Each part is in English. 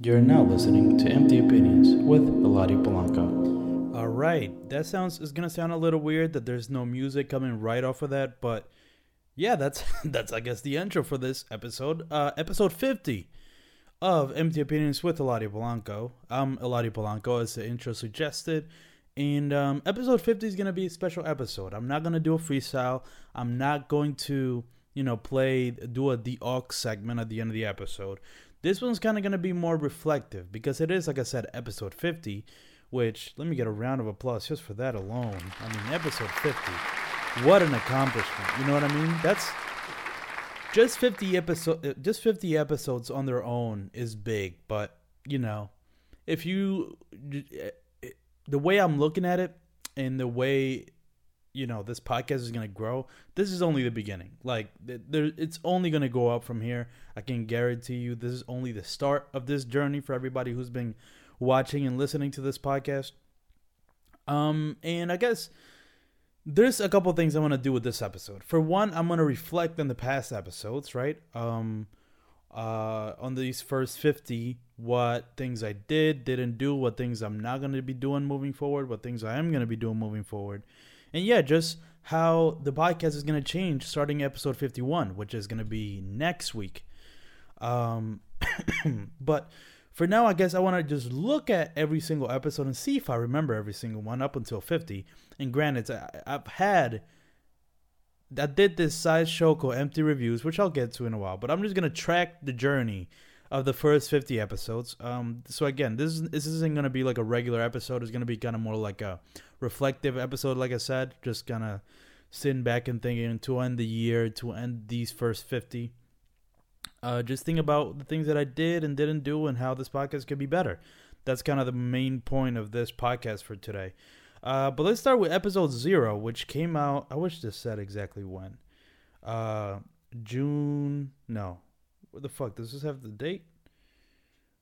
You're now listening to Empty Opinions with Eladio Polanco. All right, that sounds is gonna sound a little weird that there's no music coming right off of that, but yeah, that's that's I guess the intro for this episode, uh, episode 50 of Empty Opinions with Eladio Polanco. I'm Eladio Polanco, as the intro suggested, and um, episode 50 is gonna be a special episode. I'm not gonna do a freestyle. I'm not going to you know play do a the aux segment at the end of the episode. This one's kind of going to be more reflective because it is, like I said, episode 50, which let me get a round of applause just for that alone. I mean, episode 50. What an accomplishment. You know what I mean? That's just 50 episode uh, just 50 episodes on their own is big, but you know, if you uh, the way I'm looking at it and the way you know this podcast is going to grow this is only the beginning. Like there it's only going to go up from here. I can guarantee you this is only the start of this journey for everybody who's been watching and listening to this podcast. Um and i guess there's a couple things i want to do with this episode. For one i'm going to reflect on the past episodes right? Um uh on these first 50 what things i did didn't do what things i'm not going to be doing moving forward what things i am going to be doing moving forward and yeah, just how the podcast is going to change starting episode 51, which is going to be next week. Um, but for now, I guess I want to just look at every single episode and see if I remember every single one up until 50. And granted, I, I've had. I did this side show called Empty Reviews, which I'll get to in a while, but I'm just gonna track the journey of the first 50 episodes. Um, so again, this is, this isn't gonna be like a regular episode. It's gonna be kind of more like a reflective episode, like I said, just kind of sitting back and thinking to end the year, to end these first 50. Uh, just think about the things that I did and didn't do and how this podcast could be better. That's kind of the main point of this podcast for today. Uh, but let's start with episode zero, which came out. I wish this said exactly when. Uh, June. No. What the fuck? Does this have the date?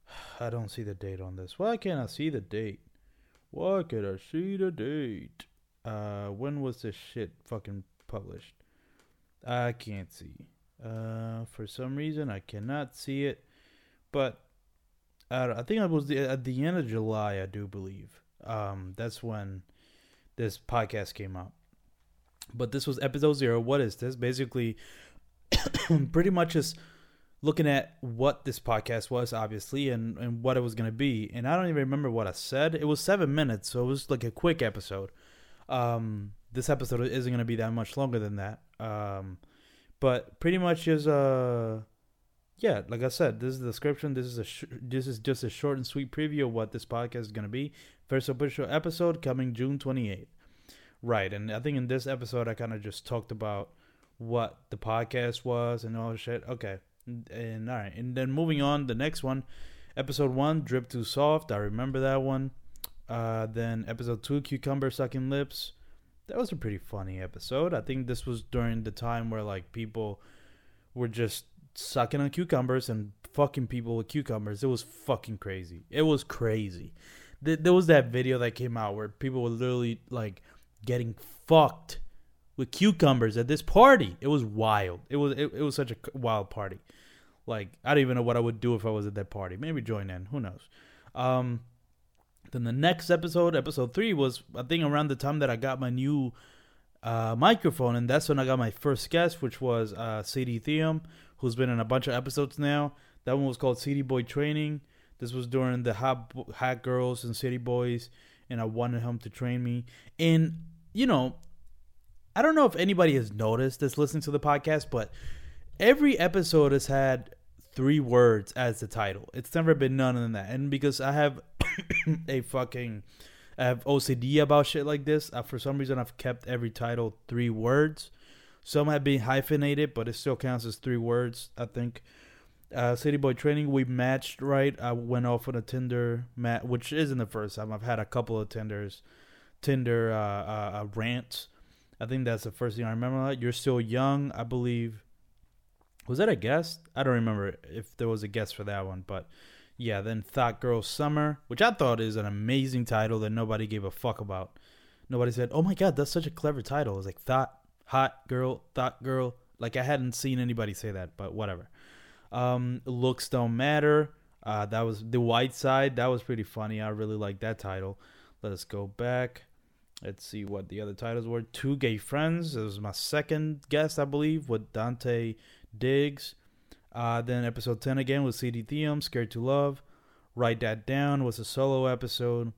I don't see the date on this. Why can't I see the date? Why can't I see the date? Uh, when was this shit fucking published? I can't see. Uh, for some reason I cannot see it, but uh, I think it was the, at the end of July, I do believe. Um, that's when this podcast came out. But this was episode zero. What is this? Basically, pretty much just looking at what this podcast was, obviously, and, and what it was going to be. And I don't even remember what I said. It was seven minutes, so it was like a quick episode. Um, this episode isn't going to be that much longer than that. Um, but pretty much is uh yeah, like I said, this is the description. This is a sh- this is just a short and sweet preview of what this podcast is going to be. First official episode coming June 28th. Right, and I think in this episode I kind of just talked about what the podcast was and all shit. Okay, and all right, and then moving on, the next one, episode one, drip too soft. I remember that one. Uh, then episode two, cucumber sucking lips. That was a pretty funny episode. I think this was during the time where like people were just sucking on cucumbers and fucking people with cucumbers. It was fucking crazy. It was crazy. There was that video that came out where people were literally like getting fucked with cucumbers at this party. It was wild. It was it, it was such a wild party. Like I don't even know what I would do if I was at that party. Maybe join in. Who knows? Um, then the next episode, episode three, was I think around the time that I got my new uh, microphone, and that's when I got my first guest, which was uh, CD Theum, who's been in a bunch of episodes now. That one was called City Boy Training. This was during the hot hot girls and city boys, and I wanted him to train me. And you know, I don't know if anybody has noticed that's listening to the podcast, but every episode has had three words as the title. It's never been none than that. And because I have a fucking I have OCD about shit like this, uh, for some reason I've kept every title three words. Some have been hyphenated, but it still counts as three words, I think. Uh, City Boy Training, we matched right. I went off on a Tinder mat, which isn't the first time. I've had a couple of Tinders, Tinder uh, uh, uh rants. I think that's the first thing I remember. You're still young, I believe was that a guest? I don't remember if there was a guest for that one, but yeah, then Thought Girl Summer, which I thought is an amazing title that nobody gave a fuck about. Nobody said, "Oh my god, that's such a clever title." It was like Thought Hot Girl, Thought Girl. Like I hadn't seen anybody say that, but whatever. Um, looks don't matter. Uh, that was the White Side. That was pretty funny. I really like that title. Let us go back. Let's see what the other titles were. Two Gay Friends. It was my second guest, I believe, with Dante Diggs. Uh, then episode 10 again with CD Theum, Scared to Love. Write That Down was a solo episode.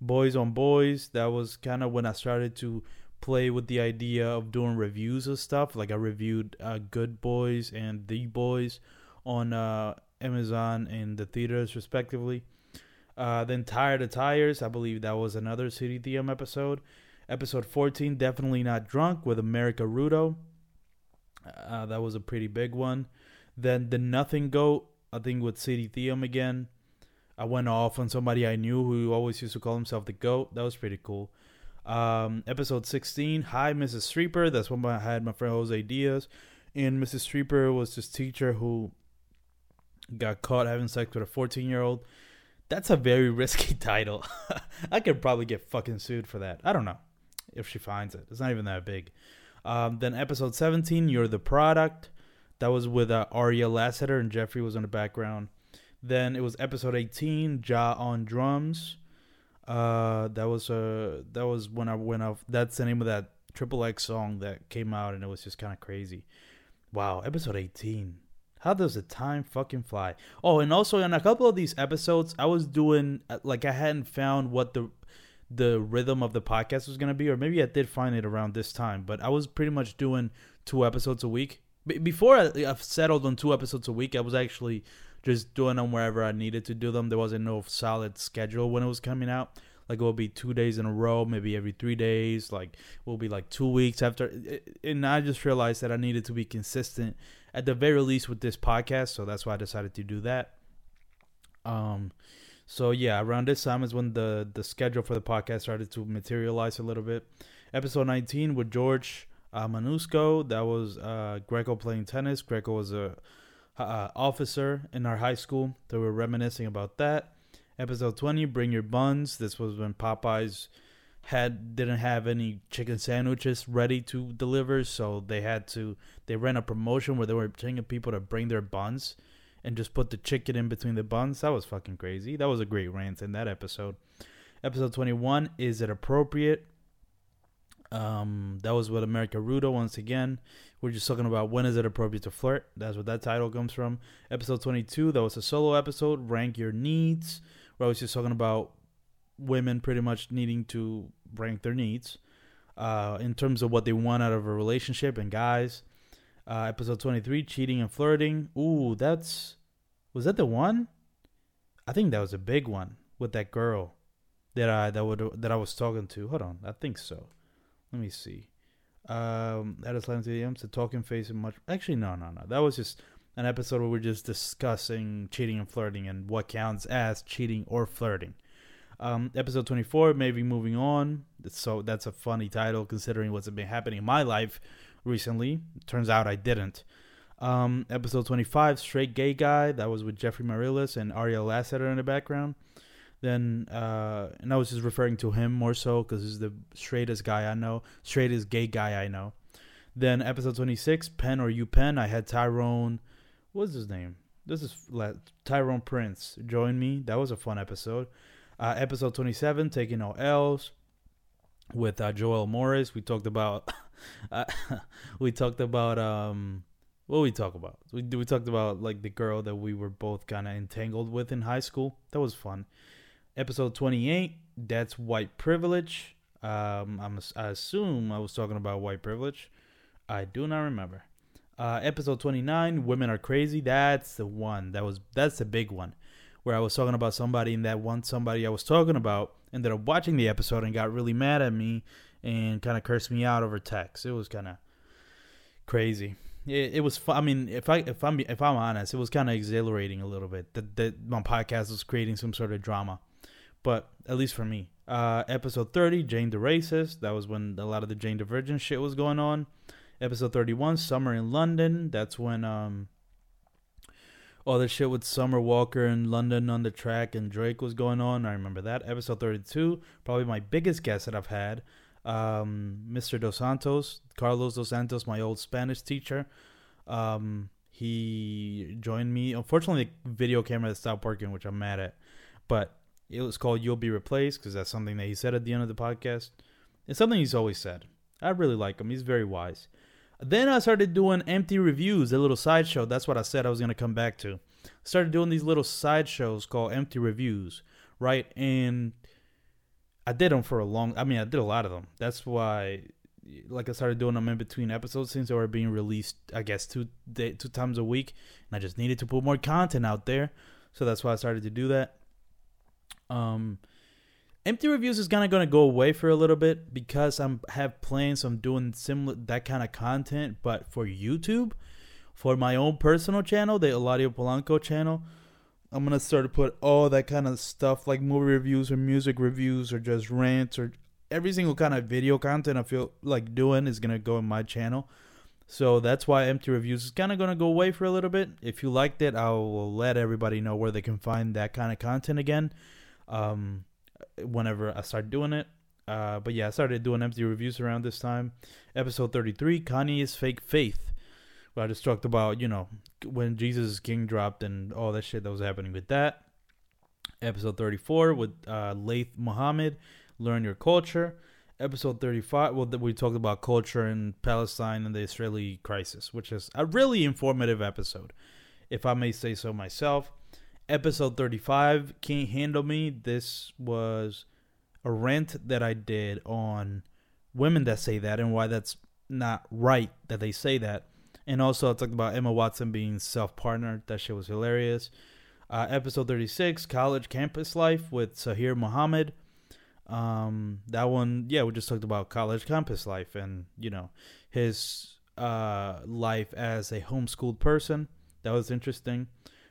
Boys on Boys. That was kind of when I started to play with the idea of doing reviews of stuff. Like I reviewed uh, Good Boys and The Boys on uh, Amazon and the theaters, respectively. Uh, then Tire the Tires, I believe that was another CD Theum episode. Episode 14, Definitely Not Drunk with America Rudo. Uh, that was a pretty big one. Then The Nothing Goat, I think with CD Theum again. I went off on somebody I knew who always used to call himself the GOAT. That was pretty cool. Um, episode 16, Hi, Mrs. Streeper. That's when I had my friend Jose Diaz. And Mrs. Streeper was this teacher who got caught having sex with a 14 year old. That's a very risky title. I could probably get fucking sued for that. I don't know if she finds it. It's not even that big. Um, then episode 17, You're the Product. That was with uh, Aria Lasseter and Jeffrey was in the background. Then it was episode 18, Ja on drums. Uh, that was uh, that was when I went off. That's the name of that Triple X song that came out, and it was just kind of crazy. Wow, episode 18. How does the time fucking fly? Oh, and also in a couple of these episodes, I was doing uh, like I hadn't found what the the rhythm of the podcast was gonna be, or maybe I did find it around this time. But I was pretty much doing two episodes a week. B- before I, I've settled on two episodes a week, I was actually just doing them wherever I needed to do them. There wasn't no solid schedule when it was coming out. Like it will be two days in a row, maybe every three days. Like it will be like two weeks after. And I just realized that I needed to be consistent at the very least with this podcast. So that's why I decided to do that. Um, so yeah, around this time is when the the schedule for the podcast started to materialize a little bit. Episode 19 with George uh, Manusco. That was uh, Greco playing tennis. Greco was a uh, officer in our high school. They were reminiscing about that. Episode 20, Bring Your Buns. This was when Popeyes had didn't have any chicken sandwiches ready to deliver, so they had to they ran a promotion where they were telling people to bring their buns and just put the chicken in between the buns. That was fucking crazy. That was a great rant in that episode. Episode 21, Is It Appropriate? Um, that was with America Rudo once again. We're just talking about when is it appropriate to flirt. That's what that title comes from. Episode 22, that was a solo episode, Rank Your Needs, where I was just talking about women pretty much needing to rank their needs uh, in terms of what they want out of a relationship and guys. Uh, episode 23, cheating and flirting. Ooh, that's. Was that the one? I think that was a big one with that girl that I that would that I was talking to. Hold on, I think so. Let me see. Um, that is Lance Williams, the talking face and much. Actually, no, no, no. That was just an episode where we're just discussing cheating and flirting and what counts as cheating or flirting. Um, episode 24, maybe moving on. So that's a funny title considering what's been happening in my life recently. Turns out I didn't. Um, episode 25, Straight Gay Guy. That was with Jeffrey Marilis and Aria Lasseter in the background. Then, uh, and I was just referring to him more so because he's the straightest guy I know, straightest gay guy I know. Then episode 26, Pen or You Pen. I had Tyrone, what's his name? This is Tyrone Prince join me. That was a fun episode. Uh, episode 27, Taking No L's with uh, Joel Morris. We talked about, uh, we talked about, um, what we talk about? We we talked about like the girl that we were both kind of entangled with in high school. That was fun. Episode 28, that's white privilege. Um, I'm, I assume I was talking about white privilege. I do not remember. Uh, episode 29, women are crazy. That's the one. That was that's the big one, where I was talking about somebody and that one somebody I was talking about ended up watching the episode and got really mad at me and kind of cursed me out over text. It was kind of crazy. It, it was. I mean, if I if I'm if I'm honest, it was kind of exhilarating a little bit that that my podcast was creating some sort of drama, but at least for me. Uh, episode 30, Jane the Racist. That was when a lot of the Jane Virgin shit was going on. Episode 31, Summer in London. That's when um all the shit with Summer Walker in London on the track and Drake was going on. I remember that. Episode 32, probably my biggest guest that I've had um, Mr. Dos Santos, Carlos Dos Santos, my old Spanish teacher. Um, he joined me. Unfortunately, the video camera stopped working, which I'm mad at. But it was called "You'll Be Replaced" because that's something that he said at the end of the podcast. It's something he's always said. I really like him. He's very wise. Then I started doing empty reviews, a little sideshow. That's what I said I was gonna come back to. Started doing these little sideshows called empty reviews, right? And I did them for a long. I mean, I did a lot of them. That's why, like, I started doing them in between episodes since they were being released. I guess two day, two times a week, and I just needed to put more content out there. So that's why I started to do that. Um, empty reviews is kind of going to go away for a little bit because I'm have plans on doing similar that kind of content, but for YouTube, for my own personal channel, the Eladio Polanco channel. I'm gonna start to put all that kind of stuff like movie reviews or music reviews or just rants or every single kind of video content I feel like doing is gonna go in my channel. So that's why empty reviews is kind of gonna go away for a little bit. If you liked it, I will let everybody know where they can find that kind of content again. Um, whenever I start doing it. Uh, but yeah, I started doing empty reviews around this time. Episode 33, Kanye's Fake Faith where I just talked about, you know, when Jesus King dropped and all that shit that was happening with that. Episode 34 with uh, Laith Muhammad, Learn Your Culture. Episode 35, well, we talked about culture in Palestine and the Israeli crisis, which is a really informative episode, if I may say so myself. Episode 35, Can't Handle Me. This was a rant that I did on women that say that and why that's not right that they say that. And also, I talked about Emma Watson being self partnered. That shit was hilarious. Uh, episode 36, College Campus Life with Sahir Muhammad. Um, that one, yeah, we just talked about college campus life and, you know, his uh, life as a homeschooled person. That was interesting.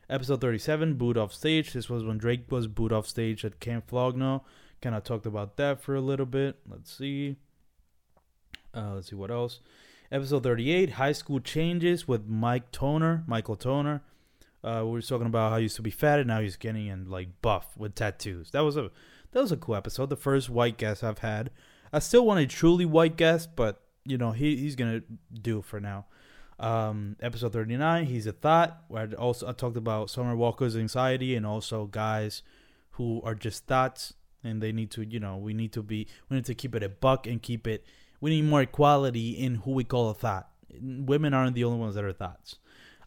Episode 37, Boot Off Stage. This was when Drake was boot off stage at Camp Flog Gno. Kind of talked about that for a little bit. Let's see. Uh, let's see what else. Episode 38, High School Changes with Mike Toner, Michael Toner. Uh, we were talking about how he used to be fat and now he's getting and like buff with tattoos. That was a that was a cool episode. The first white guest I've had. I still want a truly white guest, but you know he he's gonna do for now. Um, episode 39, he's a thought. Where I also I talked about Summer Walker's anxiety and also guys who are just thoughts and they need to you know we need to be we need to keep it a buck and keep it we need more equality in who we call a thought. Women aren't the only ones that are thoughts.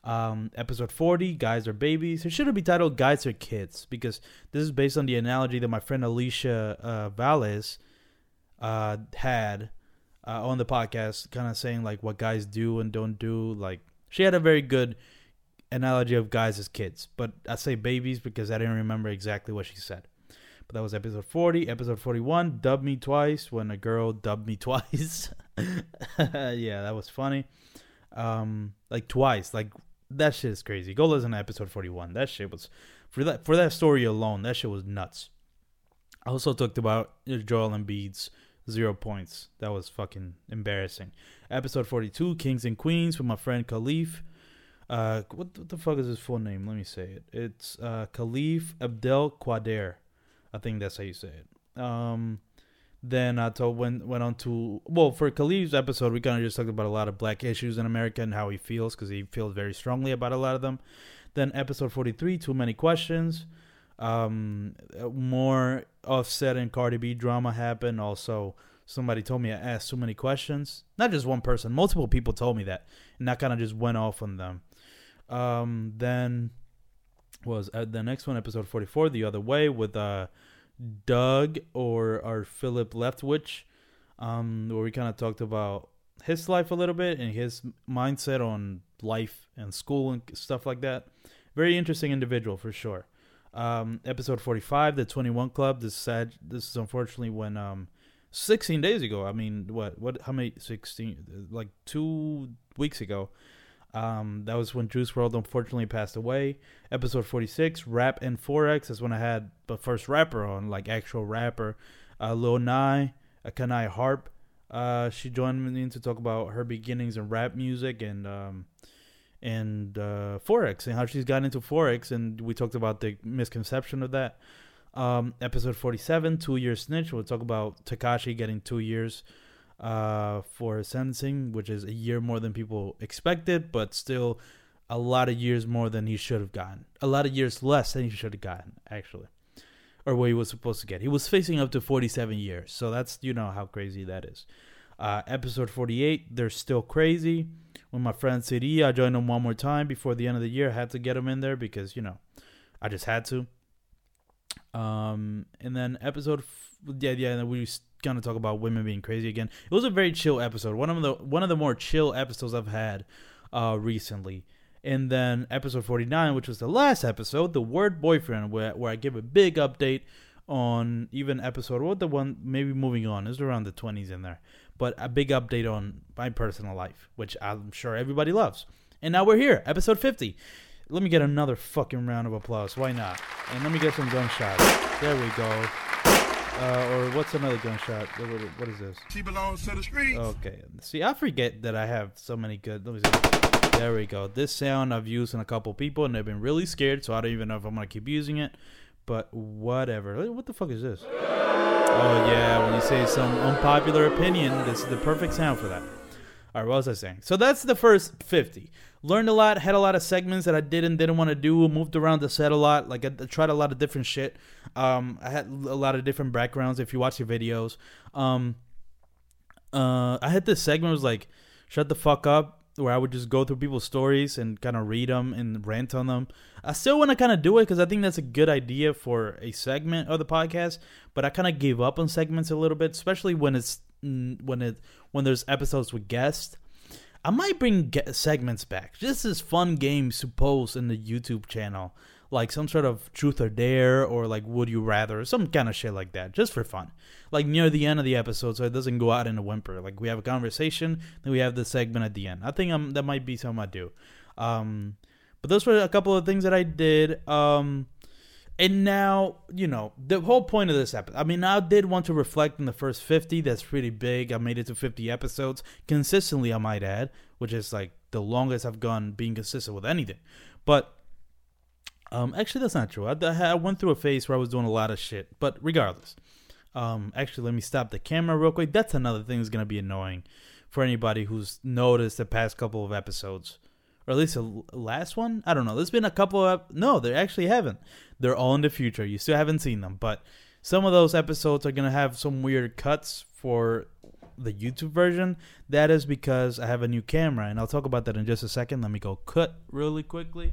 Um, episode 40, Guys Are Babies. It should have be titled Guys Are Kids because this is based on the analogy that my friend Alicia uh, Valles uh, had uh, on the podcast, kind of saying like what guys do and don't do. Like she had a very good analogy of guys as kids, but I say babies because I didn't remember exactly what she said. That was episode 40. Episode 41, Dub Me Twice, when a girl dubbed me twice. yeah, that was funny. Um, like twice. Like that shit is crazy. Go listen to episode 41. That shit was for that for that story alone, that shit was nuts. I also talked about Joel Embiid's zero points. That was fucking embarrassing. Episode 42, Kings and Queens with my friend Khalif. Uh, what, what the fuck is his full name? Let me say it. It's uh, Khalif Abdel Quader. I think that's how you say it. Um, then I told went went on to well for Khalif's episode we kind of just talked about a lot of black issues in America and how he feels because he feels very strongly about a lot of them. Then episode forty three, too many questions. Um, more Offset and Cardi B drama happened. Also, somebody told me I asked too many questions. Not just one person, multiple people told me that, and that kind of just went off on them. Um, then was uh, the next one, episode 44, The Other Way, with uh, Doug or our Philip Leftwich, um, where we kind of talked about his life a little bit and his mindset on life and school and stuff like that. Very interesting individual for sure. Um, episode 45, The 21 Club. This is sad. This is unfortunately when um, 16 days ago. I mean, what? What? How many? 16? Like two weeks ago. Um, that was when Juice WRLD unfortunately passed away. Episode 46, Rap and Forex. That's when I had the first rapper on, like actual rapper. Uh, Lil Nye, uh, Kanaii Harp. Uh, she joined me to talk about her beginnings in rap music and um, and uh, forex and how she's gotten into forex. And we talked about the misconception of that. Um, episode 47, two year snitch. We'll talk about Tekashi getting two years uh, for sentencing, which is a year more than people expected, but still a lot of years more than he should have gotten. A lot of years less than he should have gotten, actually. Or what he was supposed to get. He was facing up to 47 years. So that's, you know, how crazy that is. Uh, episode 48, they're still crazy. When my friend CD, I joined them one more time before the end of the year. I had to get him in there because, you know, I just had to. Um, and then episode, yeah, yeah, and we gonna talk about women being crazy again. It was a very chill episode. One of the one of the more chill episodes I've had uh recently. And then episode 49, which was the last episode, the word boyfriend, where, where I give a big update on even episode what the one maybe moving on is around the 20s in there but a big update on my personal life which i'm sure everybody loves and now we're here episode 50 let me get another fucking round of applause why not and let me get some gunshots there we go uh, or what's another gunshot what, what is this She belongs to the streets. okay see i forget that i have so many good let me see there we go this sound i've used on a couple people and they've been really scared so i don't even know if i'm gonna keep using it but whatever. What the fuck is this? Oh yeah, when you say some unpopular opinion, this is the perfect sound for that. All right, what was I saying? So that's the first 50. Learned a lot, had a lot of segments that I did and didn't want to do, moved around the set a lot. Like I tried a lot of different shit. Um, I had a lot of different backgrounds. If you watch the videos, um, uh, I had this segment was like, "Shut the fuck up," where I would just go through people's stories and kind of read them and rant on them. I still want to kind of do it because I think that's a good idea for a segment of the podcast. But I kind of gave up on segments a little bit, especially when it's when it when there's episodes with guests. I might bring segments back. This is fun games to post in the YouTube channel, like some sort of truth or dare, or like would you rather, some kind of shit like that, just for fun. Like near the end of the episode, so it doesn't go out in a whimper. Like we have a conversation, then we have the segment at the end. I think I'm, that might be something I do. Um, but those were a couple of things that I did. Um, and now, you know, the whole point of this episode, I mean, I did want to reflect on the first 50. That's pretty big. I made it to 50 episodes consistently, I might add, which is like the longest I've gone being consistent with anything. But um, actually, that's not true. I, I went through a phase where I was doing a lot of shit. But regardless, um, actually, let me stop the camera real quick. That's another thing that's going to be annoying for anybody who's noticed the past couple of episodes or at least the last one. I don't know. There's been a couple of no, they actually haven't. They're all in the future. You still haven't seen them, but some of those episodes are gonna have some weird cuts for the YouTube version. That is because I have a new camera, and I'll talk about that in just a second. Let me go cut really quickly.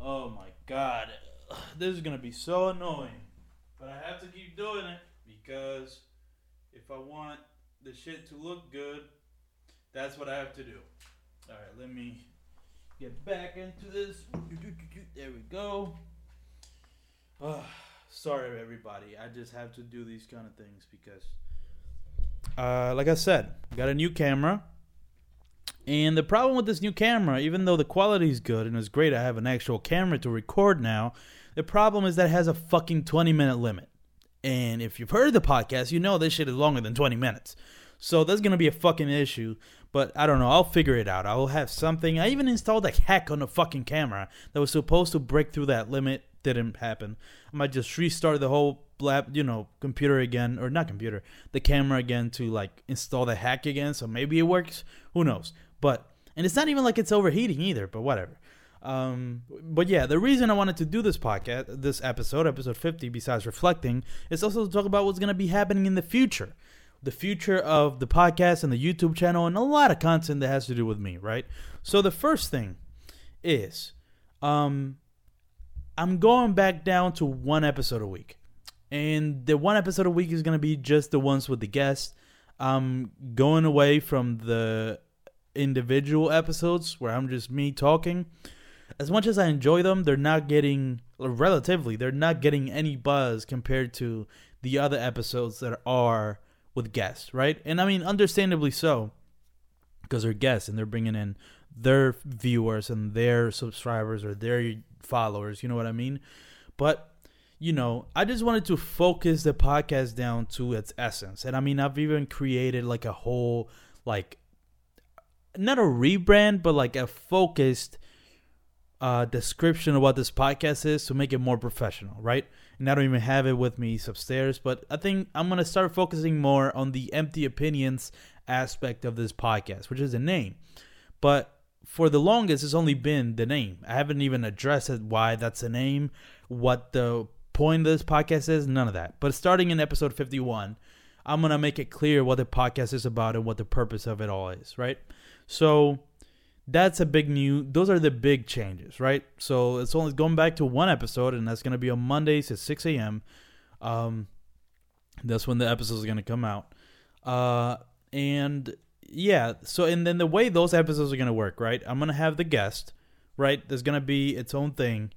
Oh my god, this is gonna be so annoying, but I have to keep doing it because if I want the shit to look good, that's what I have to do. All right, let me get back into this. There we go. Oh, sorry, everybody. I just have to do these kind of things because, uh, like I said, got a new camera. And the problem with this new camera, even though the quality is good and it's great, I have an actual camera to record now. The problem is that it has a fucking 20 minute limit. And if you've heard the podcast, you know this shit is longer than 20 minutes. So that's gonna be a fucking issue. But I don't know. I'll figure it out. I'll have something. I even installed a hack on the fucking camera that was supposed to break through that limit. Didn't happen. I might just restart the whole lab, you know, computer again, or not computer, the camera again to like install the hack again. So maybe it works. Who knows? But and it's not even like it's overheating either. But whatever. Um, but yeah, the reason I wanted to do this podcast, this episode, episode 50, besides reflecting, is also to talk about what's going to be happening in the future the future of the podcast and the YouTube channel and a lot of content that has to do with me, right? So the first thing is um I'm going back down to one episode a week. And the one episode a week is going to be just the ones with the guests. I'm going away from the individual episodes where I'm just me talking. As much as I enjoy them, they're not getting relatively, they're not getting any buzz compared to the other episodes that are with guests, right? And I mean, understandably so, because they're guests and they're bringing in their viewers and their subscribers or their followers. You know what I mean? But you know, I just wanted to focus the podcast down to its essence. And I mean, I've even created like a whole like not a rebrand, but like a focused uh, description of what this podcast is to make it more professional, right? And I don't even have it with me upstairs, but I think I'm gonna start focusing more on the empty opinions aspect of this podcast, which is the name. But for the longest, it's only been the name. I haven't even addressed it, why that's the name, what the point of this podcast is, none of that. But starting in episode 51, I'm going to make it clear what the podcast is about and what the purpose of it all is, right? So that's a big new those are the big changes, right? So it's only going back to one episode and that's going to be on Mondays at 6 a.m. Um, that's when the episode is going to come out. Uh, and yeah, so and then the way those episodes are going to work, right? I'm going to have the guest, right? There's going to be its own thing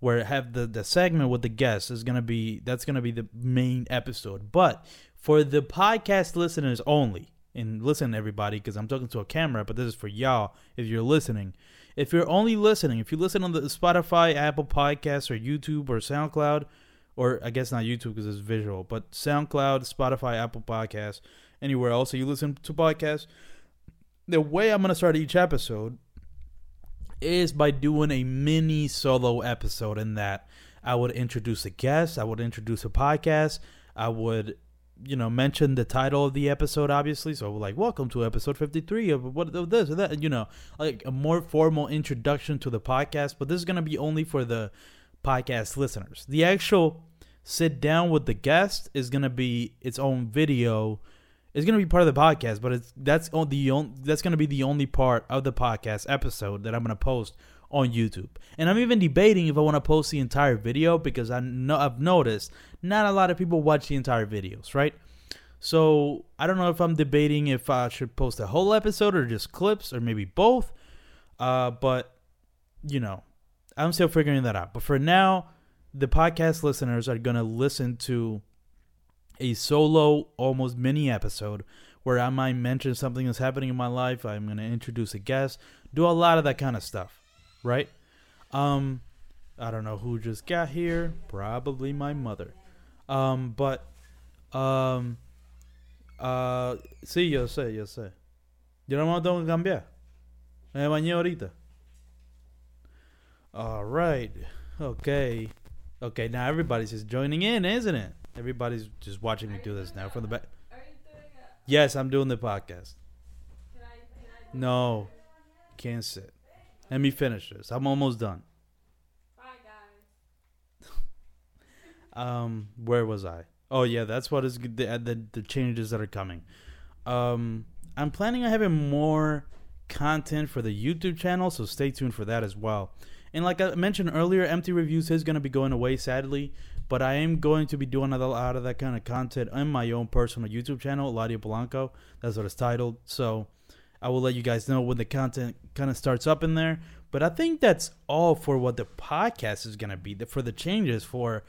where I have the the segment with the guest is going to be that's going to be the main episode. But for the podcast listeners only, and listen everybody because I'm talking to a camera, but this is for y'all if you're listening. If you're only listening, if you listen on the Spotify, Apple Podcasts, or YouTube or SoundCloud, or I guess not YouTube because it's visual, but SoundCloud, Spotify, Apple Podcasts, anywhere else you listen to podcasts, the way I'm gonna start each episode is by doing a mini solo episode in that I would introduce a guest, I would introduce a podcast, I would you know mention the title of the episode obviously. So like welcome to episode 53 of what of this or that you know like a more formal introduction to the podcast. But this is going to be only for the podcast listeners. The actual sit down with the guest is going to be its own video. It's going to be part of the podcast but it's that's on the only that's going to be the only part of the podcast episode that i'm going to post on YouTube. And I'm even debating if I want to post the entire video because I know I've noticed not a lot of people watch the entire videos, right? So I don't know if I'm debating if I should post a whole episode or just clips or maybe both. Uh, but you know, I'm still figuring that out. But for now, the podcast listeners are gonna listen to a solo, almost mini episode where I might mention something that's happening in my life. I'm gonna introduce a guest, do a lot of that kind of stuff right? Um, I don't know who just got here. Probably my mother. Um, but um, uh, sí, yo sé, yo sé. Yo no me tengo que cambiar. Me bañé ahorita. All right. Okay. Okay, now everybody's just joining in, isn't it? Everybody's just watching me do this now from the back. Yes, I'm doing the podcast. No, can't sit. Let me finish this. I'm almost done. Bye, guys. Um, where was I? Oh yeah, that's what is the the, the changes that are coming. Um, I'm planning on having more content for the YouTube channel, so stay tuned for that as well. And like I mentioned earlier, Empty Reviews is going to be going away sadly, but I am going to be doing a lot of that kind of content on my own personal YouTube channel, Eladio Polanco. That's what it's titled. So I will let you guys know when the content kind of starts up in there. But I think that's all for what the podcast is going to be for the changes for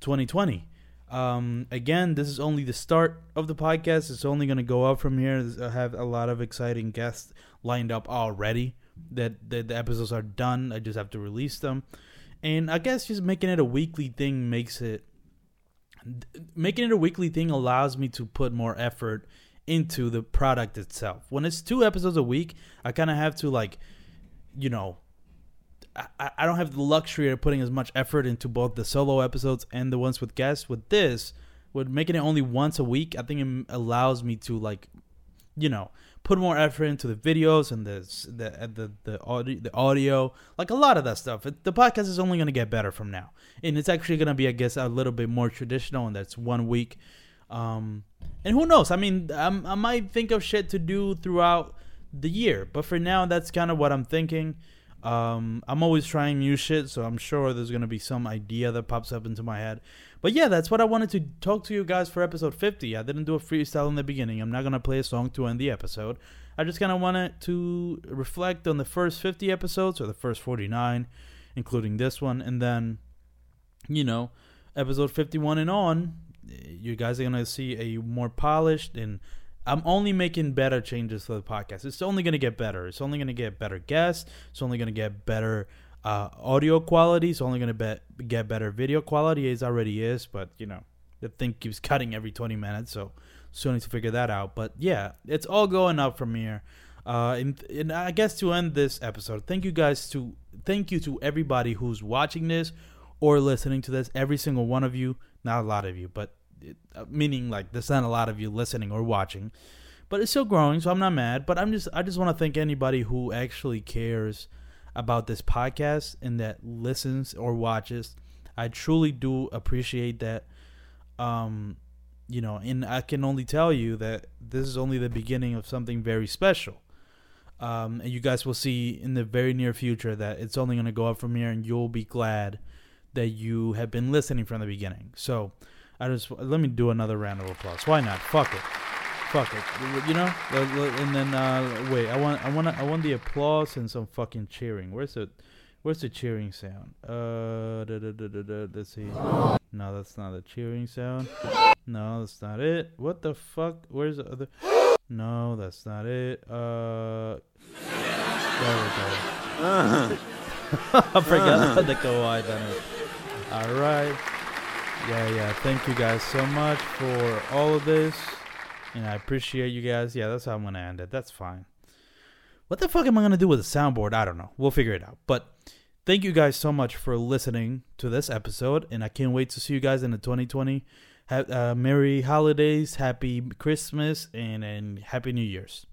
2020. Um, again, this is only the start of the podcast. It's only going to go up from here. I have a lot of exciting guests lined up already. That, that the episodes are done. I just have to release them, and I guess just making it a weekly thing makes it making it a weekly thing allows me to put more effort into the product itself. When it's two episodes a week, I kind of have to like, you know, I, I don't have the luxury of putting as much effort into both the solo episodes and the ones with guests. With this, with making it only once a week, I think it allows me to like, you know, put more effort into the videos and the uh, the the the audio, the audio like a lot of that stuff. It, the podcast is only going to get better from now, and it's actually going to be, I guess, a little bit more traditional, and that's one week. Um, and who knows? I mean, I'm, I might think of shit to do throughout the year, but for now, that's kind of what I'm thinking. Um, I'm always trying new shit, so I'm sure there's gonna be some idea that pops up into my head. But yeah, that's what I wanted to talk to you guys for episode 50. I didn't do a freestyle in the beginning. I'm not gonna play a song to end the episode. I just kind of wanted to reflect on the first 50 episodes or the first 49, including this one, and then, you know, episode 51 and on, you guys are gonna see a more polished and I'm only making better changes to the podcast. It's only gonna get better. It's only gonna get better guests. It's only gonna get better uh, audio quality. It's only gonna be- get better video quality. It already is, but you know the thing keeps cutting every 20 minutes, so still need to figure that out. But yeah, it's all going up from here. Uh, and, and I guess to end this episode, thank you guys to thank you to everybody who's watching this or listening to this. Every single one of you, not a lot of you, but it, uh, meaning like there's not a lot of you listening or watching. but it's still growing, so I'm not mad. But I'm just I just want to thank anybody who actually cares about this podcast and that listens or watches. I truly do appreciate that. Um, you know, and I can only tell you that this is only the beginning of something very special. Um, and you guys will see in the very near future that it's only going to go up from here, and you'll be glad that you have been listening from the beginning. So, I just let me do another round of applause. Why not? Fuck it, fuck it. You know, and then uh, wait, I want, I want, I want the applause and some fucking cheering. Where's the, where's the cheering sound? Uh, da, da, da, da, da, let's see. No, that's not the cheering sound. No, that's not it. What the fuck? Where's the other? No, that's not it. Uh, there we go. I forgot how to go wide on it. All right. Yeah, yeah. Thank you guys so much for all of this, and I appreciate you guys. Yeah, that's how I'm gonna end it. That's fine. What the fuck am I gonna do with a soundboard? I don't know. We'll figure it out. But thank you guys so much for listening to this episode, and I can't wait to see you guys in the 2020. Ha- uh, Merry holidays, Happy Christmas, and and Happy New Year's.